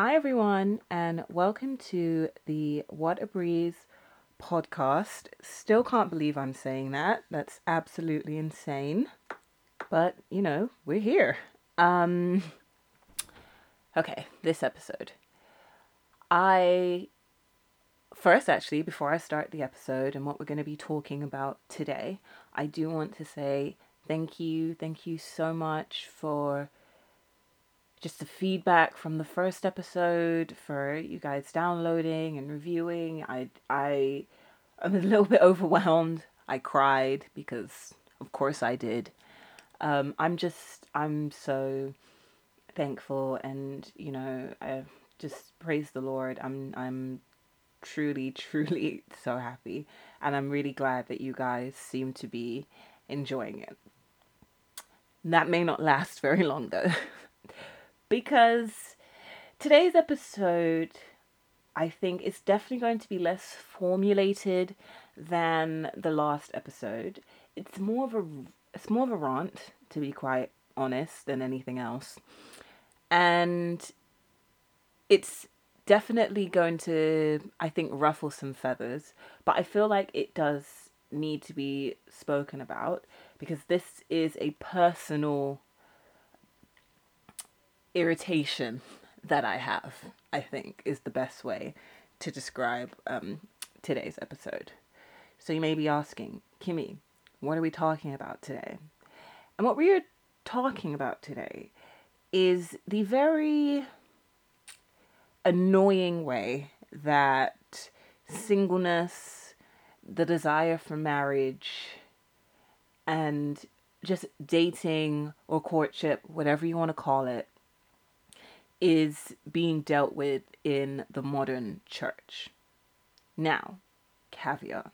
Hi, everyone, and welcome to the What a Breeze podcast. Still can't believe I'm saying that. That's absolutely insane. But, you know, we're here. Um, okay, this episode. I first, actually, before I start the episode and what we're going to be talking about today, I do want to say thank you. Thank you so much for just the feedback from the first episode, for you guys downloading and reviewing. I, I, I'm a little bit overwhelmed. I cried because, of course, I did. Um, I'm just, I'm so thankful, and you know, I just praise the Lord. I'm, I'm truly, truly so happy. And I'm really glad that you guys seem to be enjoying it. That may not last very long though, because today's episode, I think, is definitely going to be less formulated than the last episode. It's more of a it's more of a rant, to be quite honest, than anything else. And it's definitely going to, I think, ruffle some feathers, but I feel like it does need to be spoken about because this is a personal irritation that I have, I think, is the best way to describe um, today's episode. So you may be asking, Kimmy, what are we talking about today? And what we are talking about today is the very annoying way that singleness, the desire for marriage, and just dating or courtship, whatever you want to call it, is being dealt with in the modern church. Now, caveat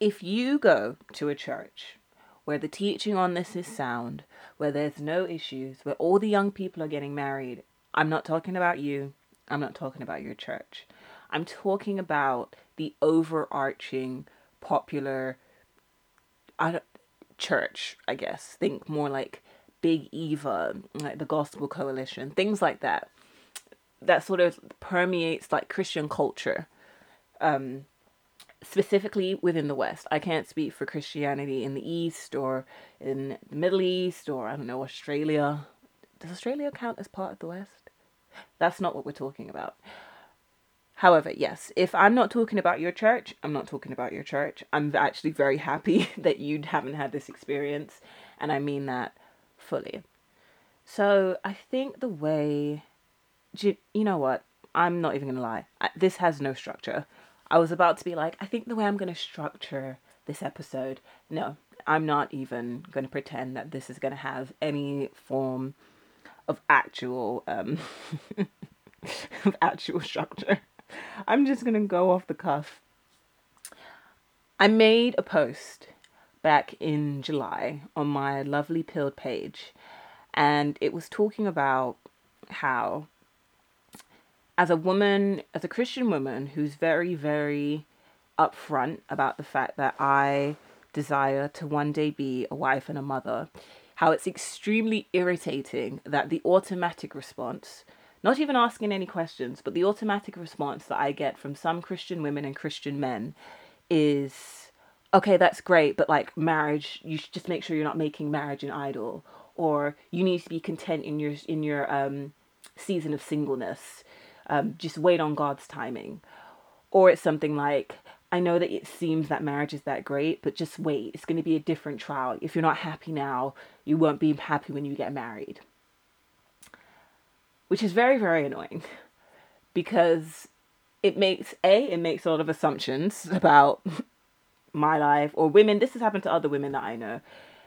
if you go to a church where the teaching on this is sound, where there's no issues, where all the young people are getting married, I'm not talking about you, I'm not talking about your church. I'm talking about the overarching popular I church, I guess. Think more like Big Eva, like the Gospel Coalition, things like that. That sort of permeates like Christian culture. Um, specifically within the West. I can't speak for Christianity in the East or in the Middle East or I don't know, Australia. Does Australia count as part of the West? That's not what we're talking about. However, yes, if I'm not talking about your church, I'm not talking about your church. I'm actually very happy that you haven't had this experience, and I mean that fully. So I think the way, you, you know what? I'm not even gonna lie. This has no structure. I was about to be like, I think the way I'm gonna structure this episode. No, I'm not even gonna pretend that this is gonna have any form of actual um of actual structure. I'm just gonna go off the cuff. I made a post back in July on my lovely pilled page, and it was talking about how, as a woman, as a Christian woman who's very, very upfront about the fact that I desire to one day be a wife and a mother, how it's extremely irritating that the automatic response, not even asking any questions, but the automatic response that I get from some Christian women and Christian men is, okay, that's great, but like marriage, you should just make sure you're not making marriage an idol, or you need to be content in your in your um, season of singleness. Um, just wait on God's timing, or it's something like, I know that it seems that marriage is that great, but just wait. It's going to be a different trial. If you're not happy now, you won't be happy when you get married. Which is very, very annoying because it makes A, it makes a lot of assumptions about my life or women. This has happened to other women that I know.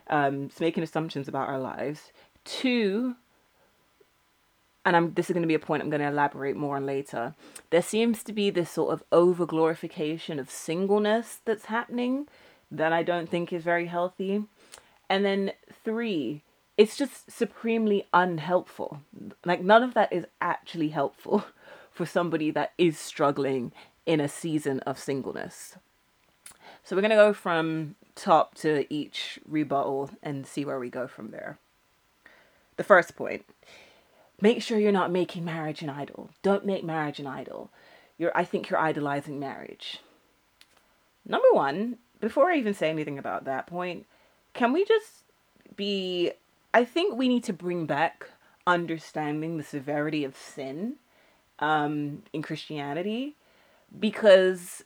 Um, it's making assumptions about our lives. Two, and I'm this is going to be a point I'm going to elaborate more on later. There seems to be this sort of over glorification of singleness that's happening that I don't think is very healthy. And then three, it's just supremely unhelpful. Like none of that is actually helpful for somebody that is struggling in a season of singleness. So we're going to go from top to each rebuttal and see where we go from there. The first point make sure you're not making marriage an idol. Don't make marriage an idol. You're, I think you're idolizing marriage. Number one, before I even say anything about that point, can we just be. I think we need to bring back understanding the severity of sin um, in Christianity because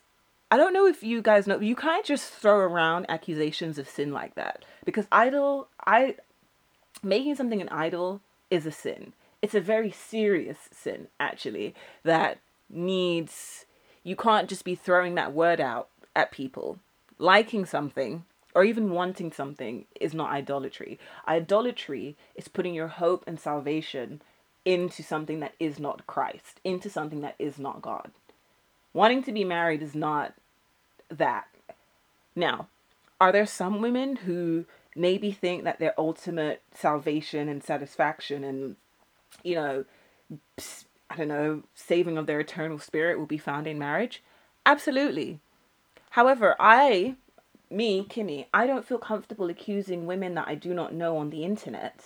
I don't know if you guys know, you can't just throw around accusations of sin like that because idol, I making something an idol is a sin. It's a very serious sin, actually, that needs, you can't just be throwing that word out at people. Liking something or even wanting something is not idolatry. Idolatry is putting your hope and salvation into something that is not Christ, into something that is not God. Wanting to be married is not that. Now, are there some women who maybe think that their ultimate salvation and satisfaction and, you know, I don't know, saving of their eternal spirit will be found in marriage? Absolutely. However, I, me, Kimmy, I don't feel comfortable accusing women that I do not know on the internet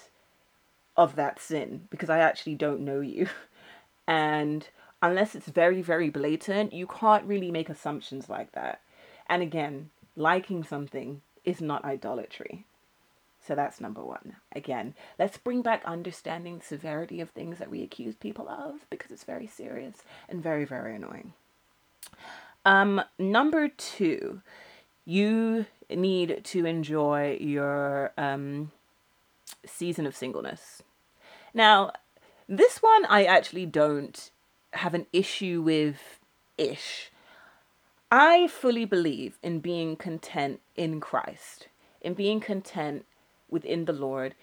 of that sin because I actually don't know you. And unless it's very, very blatant, you can't really make assumptions like that. And again, liking something is not idolatry. So that's number one. Again, let's bring back understanding the severity of things that we accuse people of because it's very serious and very, very annoying. Um, number two, you need to enjoy your um, season of singleness. Now, this one I actually don't have an issue with ish. I fully believe in being content in Christ, in being content within the Lord,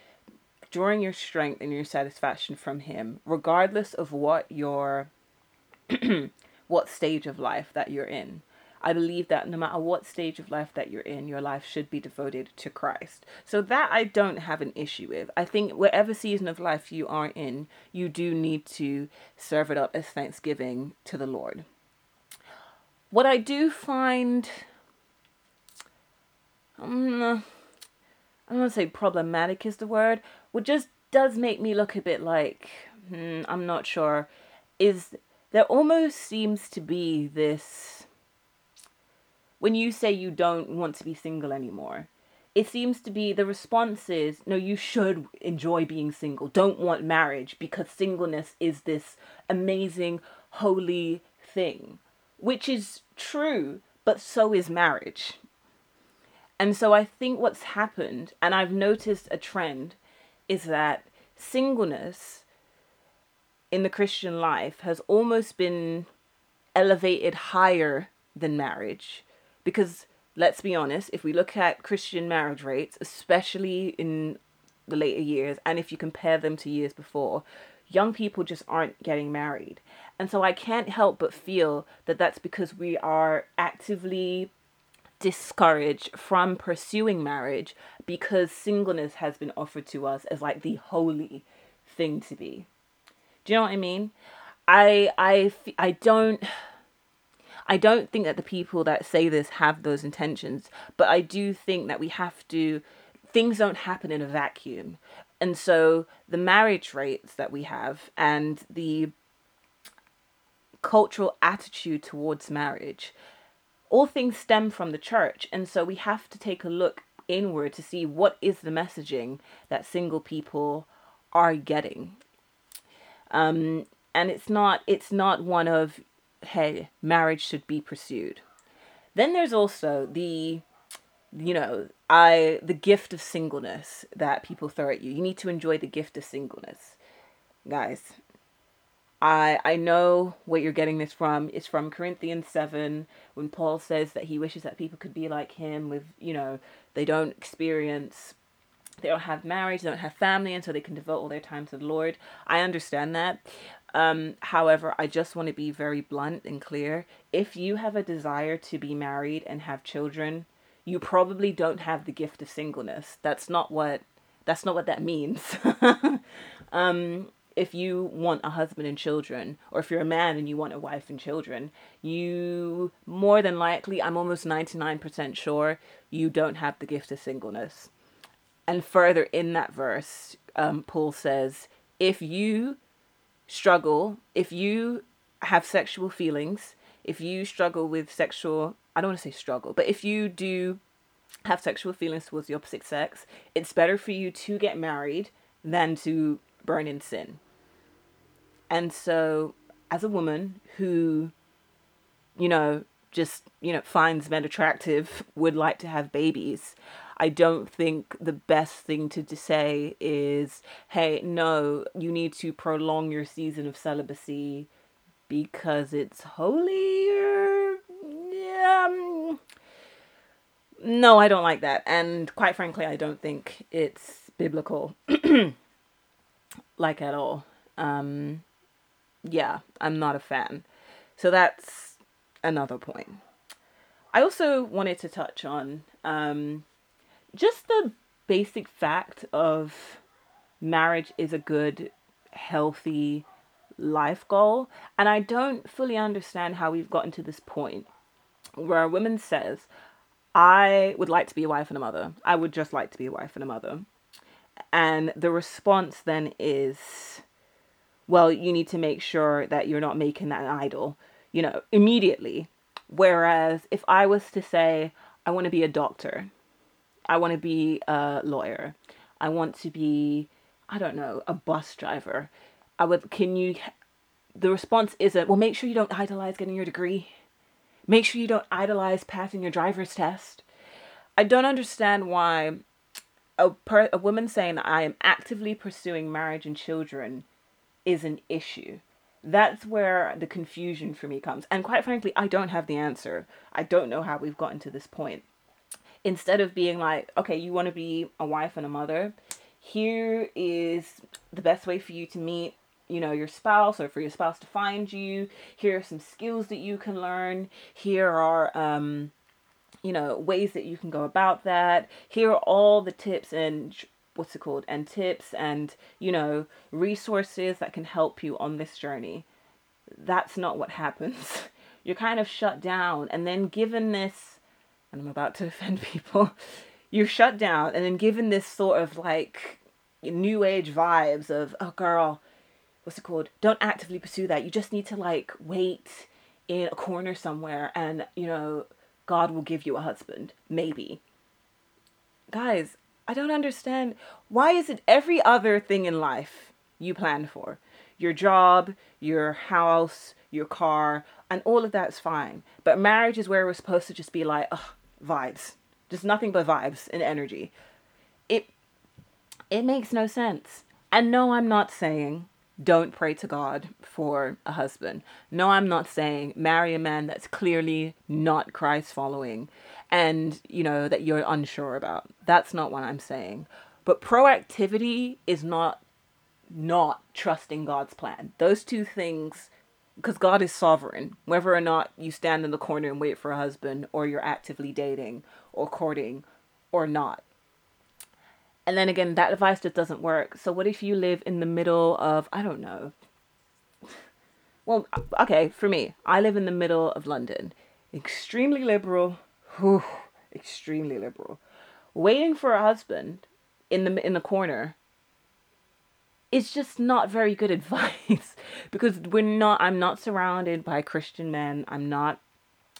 drawing your strength and your satisfaction from Him, regardless of what your what stage of life that you're in. I believe that no matter what stage of life that you're in, your life should be devoted to Christ. So that I don't have an issue with. I think whatever season of life you are in, you do need to serve it up as thanksgiving to the Lord. What I do find um, I don't want to say problematic is the word, what just does make me look a bit like, hmm, I'm not sure, is there almost seems to be this. When you say you don't want to be single anymore, it seems to be the response is no, you should enjoy being single. Don't want marriage because singleness is this amazing, holy thing, which is true, but so is marriage. And so I think what's happened, and I've noticed a trend, is that singleness in the Christian life has almost been elevated higher than marriage. Because let's be honest, if we look at Christian marriage rates, especially in the later years, and if you compare them to years before, young people just aren't getting married. And so I can't help but feel that that's because we are actively discouraged from pursuing marriage because singleness has been offered to us as like the holy thing to be. Do you know what I mean? I I I don't I don't think that the people that say this have those intentions, but I do think that we have to things don't happen in a vacuum. And so the marriage rates that we have and the cultural attitude towards marriage all things stem from the church. And so we have to take a look inward to see what is the messaging that single people are getting. Um, and it's not it's not one of hey marriage should be pursued. Then there's also the you know I the gift of singleness that people throw at you. You need to enjoy the gift of singleness, guys. I I know where you're getting this from. It's from Corinthians 7 when Paul says that he wishes that people could be like him with, you know, they don't experience they don't have marriage, they don't have family, and so they can devote all their time to the Lord. I understand that. Um, however, I just want to be very blunt and clear. If you have a desire to be married and have children, you probably don't have the gift of singleness. That's not what that's not what that means. um, if you want a husband and children, or if you're a man and you want a wife and children, you more than likely, I'm almost 99% sure, you don't have the gift of singleness. And further in that verse, um, Paul says, if you struggle, if you have sexual feelings, if you struggle with sexual, I don't want to say struggle, but if you do have sexual feelings towards the opposite sex, it's better for you to get married than to burn in sin. And so, as a woman who, you know, just, you know, finds men attractive, would like to have babies, I don't think the best thing to, say is, hey, no, you need to prolong your season of celibacy because it's holy yeah. Um, no, I don't like that. And quite frankly, I don't think it's biblical like at all. Um yeah, I'm not a fan. So that's another point. I also wanted to touch on um just the basic fact of marriage is a good, healthy life goal. And I don't fully understand how we've gotten to this point where a woman says, I would like to be a wife and a mother. I would just like to be a wife and a mother. And the response then is, well, you need to make sure that you're not making that an idol, you know, immediately. Whereas if I was to say, I want to be a doctor, I want to be a lawyer. I want to be, I don't know, a bus driver. I would, can you, the response isn't, well, make sure you don't idolize getting your degree. Make sure you don't idolize passing your driver's test. I don't understand why a, per, a woman saying I am actively pursuing marriage and children is an issue. That's where the confusion for me comes. And quite frankly, I don't have the answer. I don't know how we've gotten to this point instead of being like, okay, you want to be a wife and a mother, here is the best way for you to meet you know your spouse or for your spouse to find you. Here are some skills that you can learn. Here are um you know ways that you can go about that. Here are all the tips and what's it called? And tips and you know resources that can help you on this journey. That's not what happens. You're kind of shut down and then given this and I'm about to offend people, you're shut down and then given this sort of like new age vibes of, oh girl, what's it called? Don't actively pursue that. You just need to like wait in a corner somewhere and, you know, God will give you a husband. Maybe. Guys, I don't understand. Why is it every other thing in life you plan for? Your job, your house, your car, and all of that's fine. But marriage is where we're supposed to just be like, oh, vibes. Just nothing but vibes and energy. It it makes no sense. And no, I'm not saying don't pray to God for a husband. No, I'm not saying marry a man that's clearly not Christ following and, you know, that you're unsure about. That's not what I'm saying. But proactivity is not not trusting God's plan. Those two things because God is sovereign, whether or not you stand in the corner and wait for a husband, or you're actively dating or courting or not. And then again, that advice just doesn't work. So, what if you live in the middle of, I don't know. Well, okay, for me, I live in the middle of London. Extremely liberal, whew, extremely liberal. Waiting for a husband in the in the corner it's just not very good advice because we're not i'm not surrounded by christian men. I'm not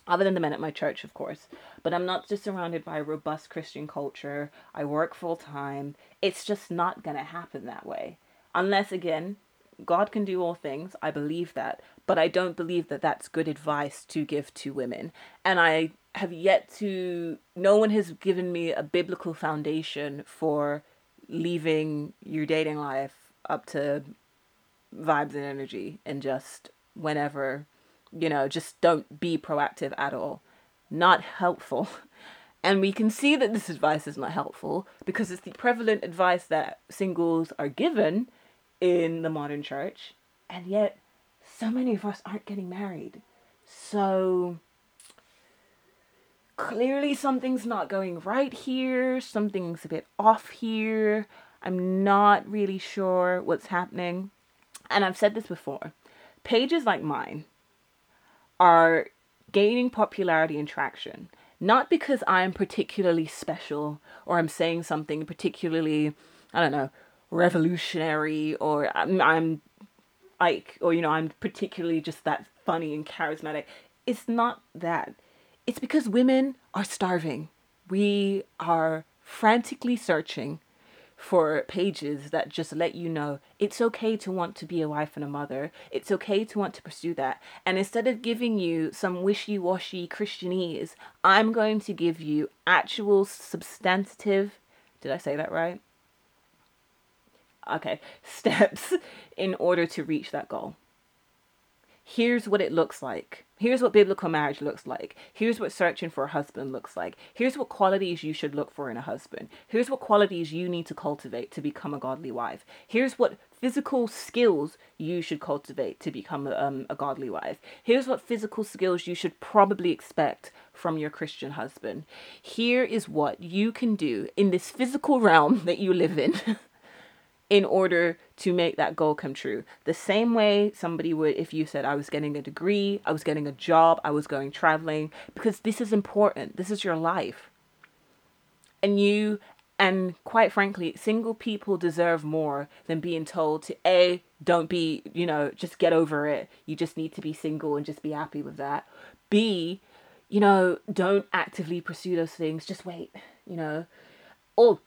other than the men at my church of course but i'm not just surrounded by a robust christian culture. I work full time it's just not going to happen that way. Unless again god can do all things. I believe that but i don't believe that that's good advice to give to women. And i have yet to no one has given me a biblical foundation for leaving your dating life up to vibes and energy and just whenever, you know, just don't be proactive at all. Not helpful. And we can see that this advice is not helpful because it's the prevalent advice that singles are given in the modern church. And yet, so many of us aren't getting married. So, clearly, something's not going right here. Something's a bit off here. I'm not really sure what's happening. And I've said this before pages like mine are gaining popularity and traction, not because I'm particularly special or I'm saying something particularly, I don't know, revolutionary or I'm, I'm Ike or you know I'm particularly just that funny and charismatic. It's not that. It's because women are starving. We are frantically searching for pages that just let you know it's okay to want to be a wife and a mother. It's okay to want to pursue that. And instead of giving you some wishy washy Christianese, I'm going to give you actual substantive, did I say that right? Okay, steps in order to reach that goal. Here's what it looks like. Here's what biblical marriage looks like. Here's what searching for a husband looks like. Here's what qualities you should look for in a husband. Here's what qualities you need to cultivate to become a godly wife. Here's what physical skills you should cultivate to become um, a godly wife. Here's what physical skills you should probably expect from your Christian husband. Here is what you can do in this physical realm that you live in. In order to make that goal come true. The same way somebody would if you said, I was getting a degree, I was getting a job, I was going traveling, because this is important. This is your life. And you, and quite frankly, single people deserve more than being told to A, don't be, you know, just get over it. You just need to be single and just be happy with that. B, you know, don't actively pursue those things. Just wait, you know. Or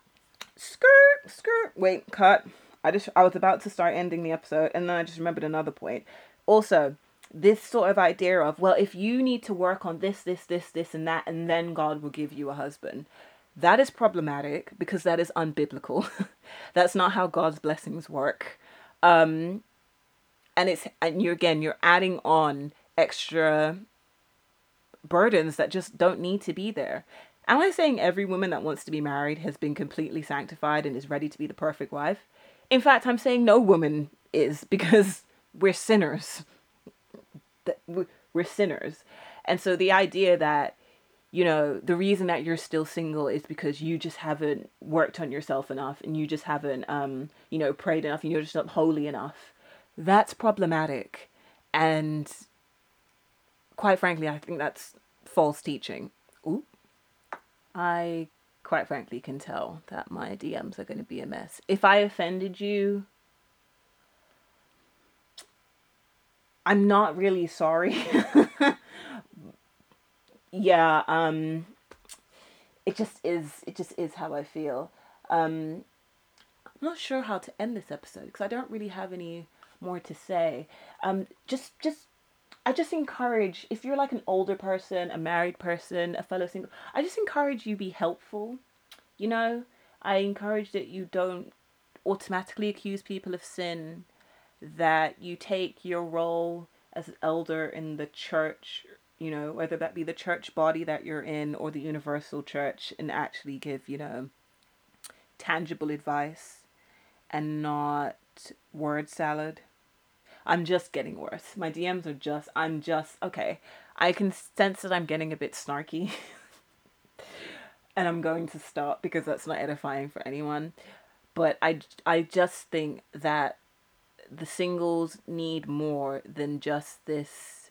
skirt, skirt. Wait, cut. I just I was about to start ending the episode and then I just remembered another point. Also, this sort of idea of, well, if you need to work on this, this, this, this, and that, and then God will give you a husband. That is problematic because that is unbiblical. That's not how God's blessings work. Um, and it's and you again you're adding on extra burdens that just don't need to be there. Am I saying every woman that wants to be married has been completely sanctified and is ready to be the perfect wife? In fact, I'm saying no woman is because we're sinners. We're sinners. And so the idea that, you know, the reason that you're still single is because you just haven't worked on yourself enough and you just haven't, um, you know, prayed enough and you're just not holy enough. That's problematic. And quite frankly, I think that's false teaching. I quite frankly can tell that my DMs are going to be a mess. If I offended you, I'm not really sorry. yeah, um it just is it just is how I feel. Um I'm not sure how to end this episode because I don't really have any more to say. Um just just I just encourage if you're like an older person, a married person, a fellow single, I just encourage you be helpful. You know, I encourage that you don't automatically accuse people of sin, that you take your role as an elder in the church, you know, whether that be the church body that you're in or the universal church, and actually give, you know, tangible advice and not word salad. I'm just getting worse. My DMs are just, I'm just, okay. I can sense that I'm getting a bit snarky. and I'm going to stop because that's not edifying for anyone. But I, I just think that the singles need more than just this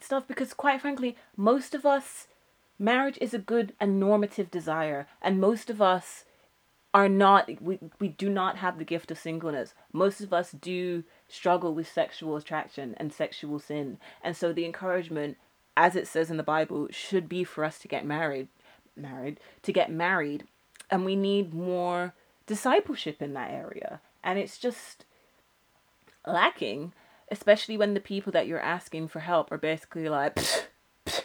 stuff because, quite frankly, most of us, marriage is a good and normative desire, and most of us are not we, we do not have the gift of singleness. Most of us do struggle with sexual attraction and sexual sin. And so the encouragement as it says in the bible should be for us to get married married to get married. And we need more discipleship in that area. And it's just lacking especially when the people that you're asking for help are basically like pfft, pfft,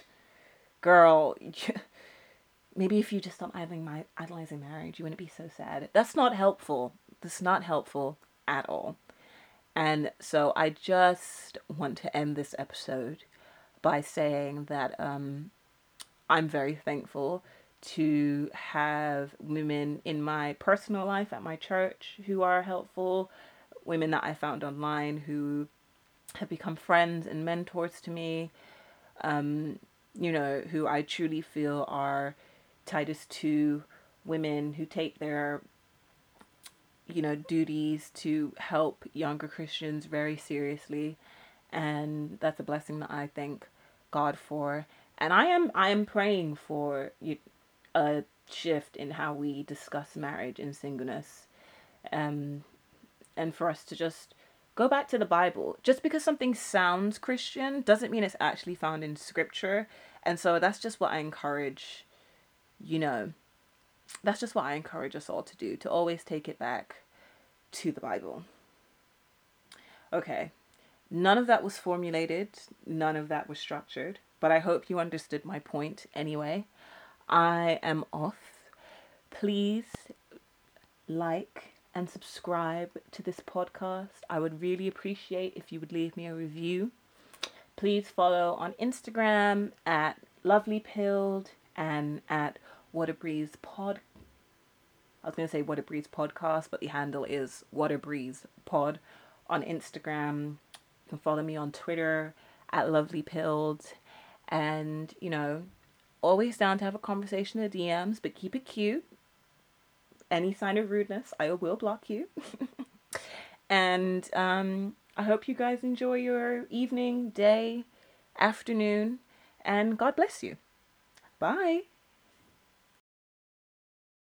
girl maybe if you just stop idling my idolizing marriage, you wouldn't be so sad. That's not helpful. That's not helpful at all. And so I just want to end this episode by saying that um, I'm very thankful to have women in my personal life at my church who are helpful, women that I found online who have become friends and mentors to me, um, you know, who I truly feel are Titus 2 women who take their you know duties to help younger Christians very seriously and that's a blessing that I thank God for and I am I am praying for a shift in how we discuss marriage and singleness um and for us to just go back to the Bible. Just because something sounds Christian doesn't mean it's actually found in scripture. And so that's just what I encourage, you know, that's just what I encourage us all to do, to always take it back to the Bible. Okay, none of that was formulated, none of that was structured, but I hope you understood my point anyway. I am off. Please like and subscribe to this podcast. I would really appreciate if you would leave me a review. Please follow on Instagram at lovelypilled and at what a breeze pod. I was going to say what a breeze podcast, but the handle is what a breeze pod on Instagram. You can follow me on Twitter at Lovely lovelypilled. And, you know, always down to have a conversation in the DMs, but keep it cute. Any sign of rudeness, I will block you. and um, I hope you guys enjoy your evening, day, afternoon, and God bless you. Bye.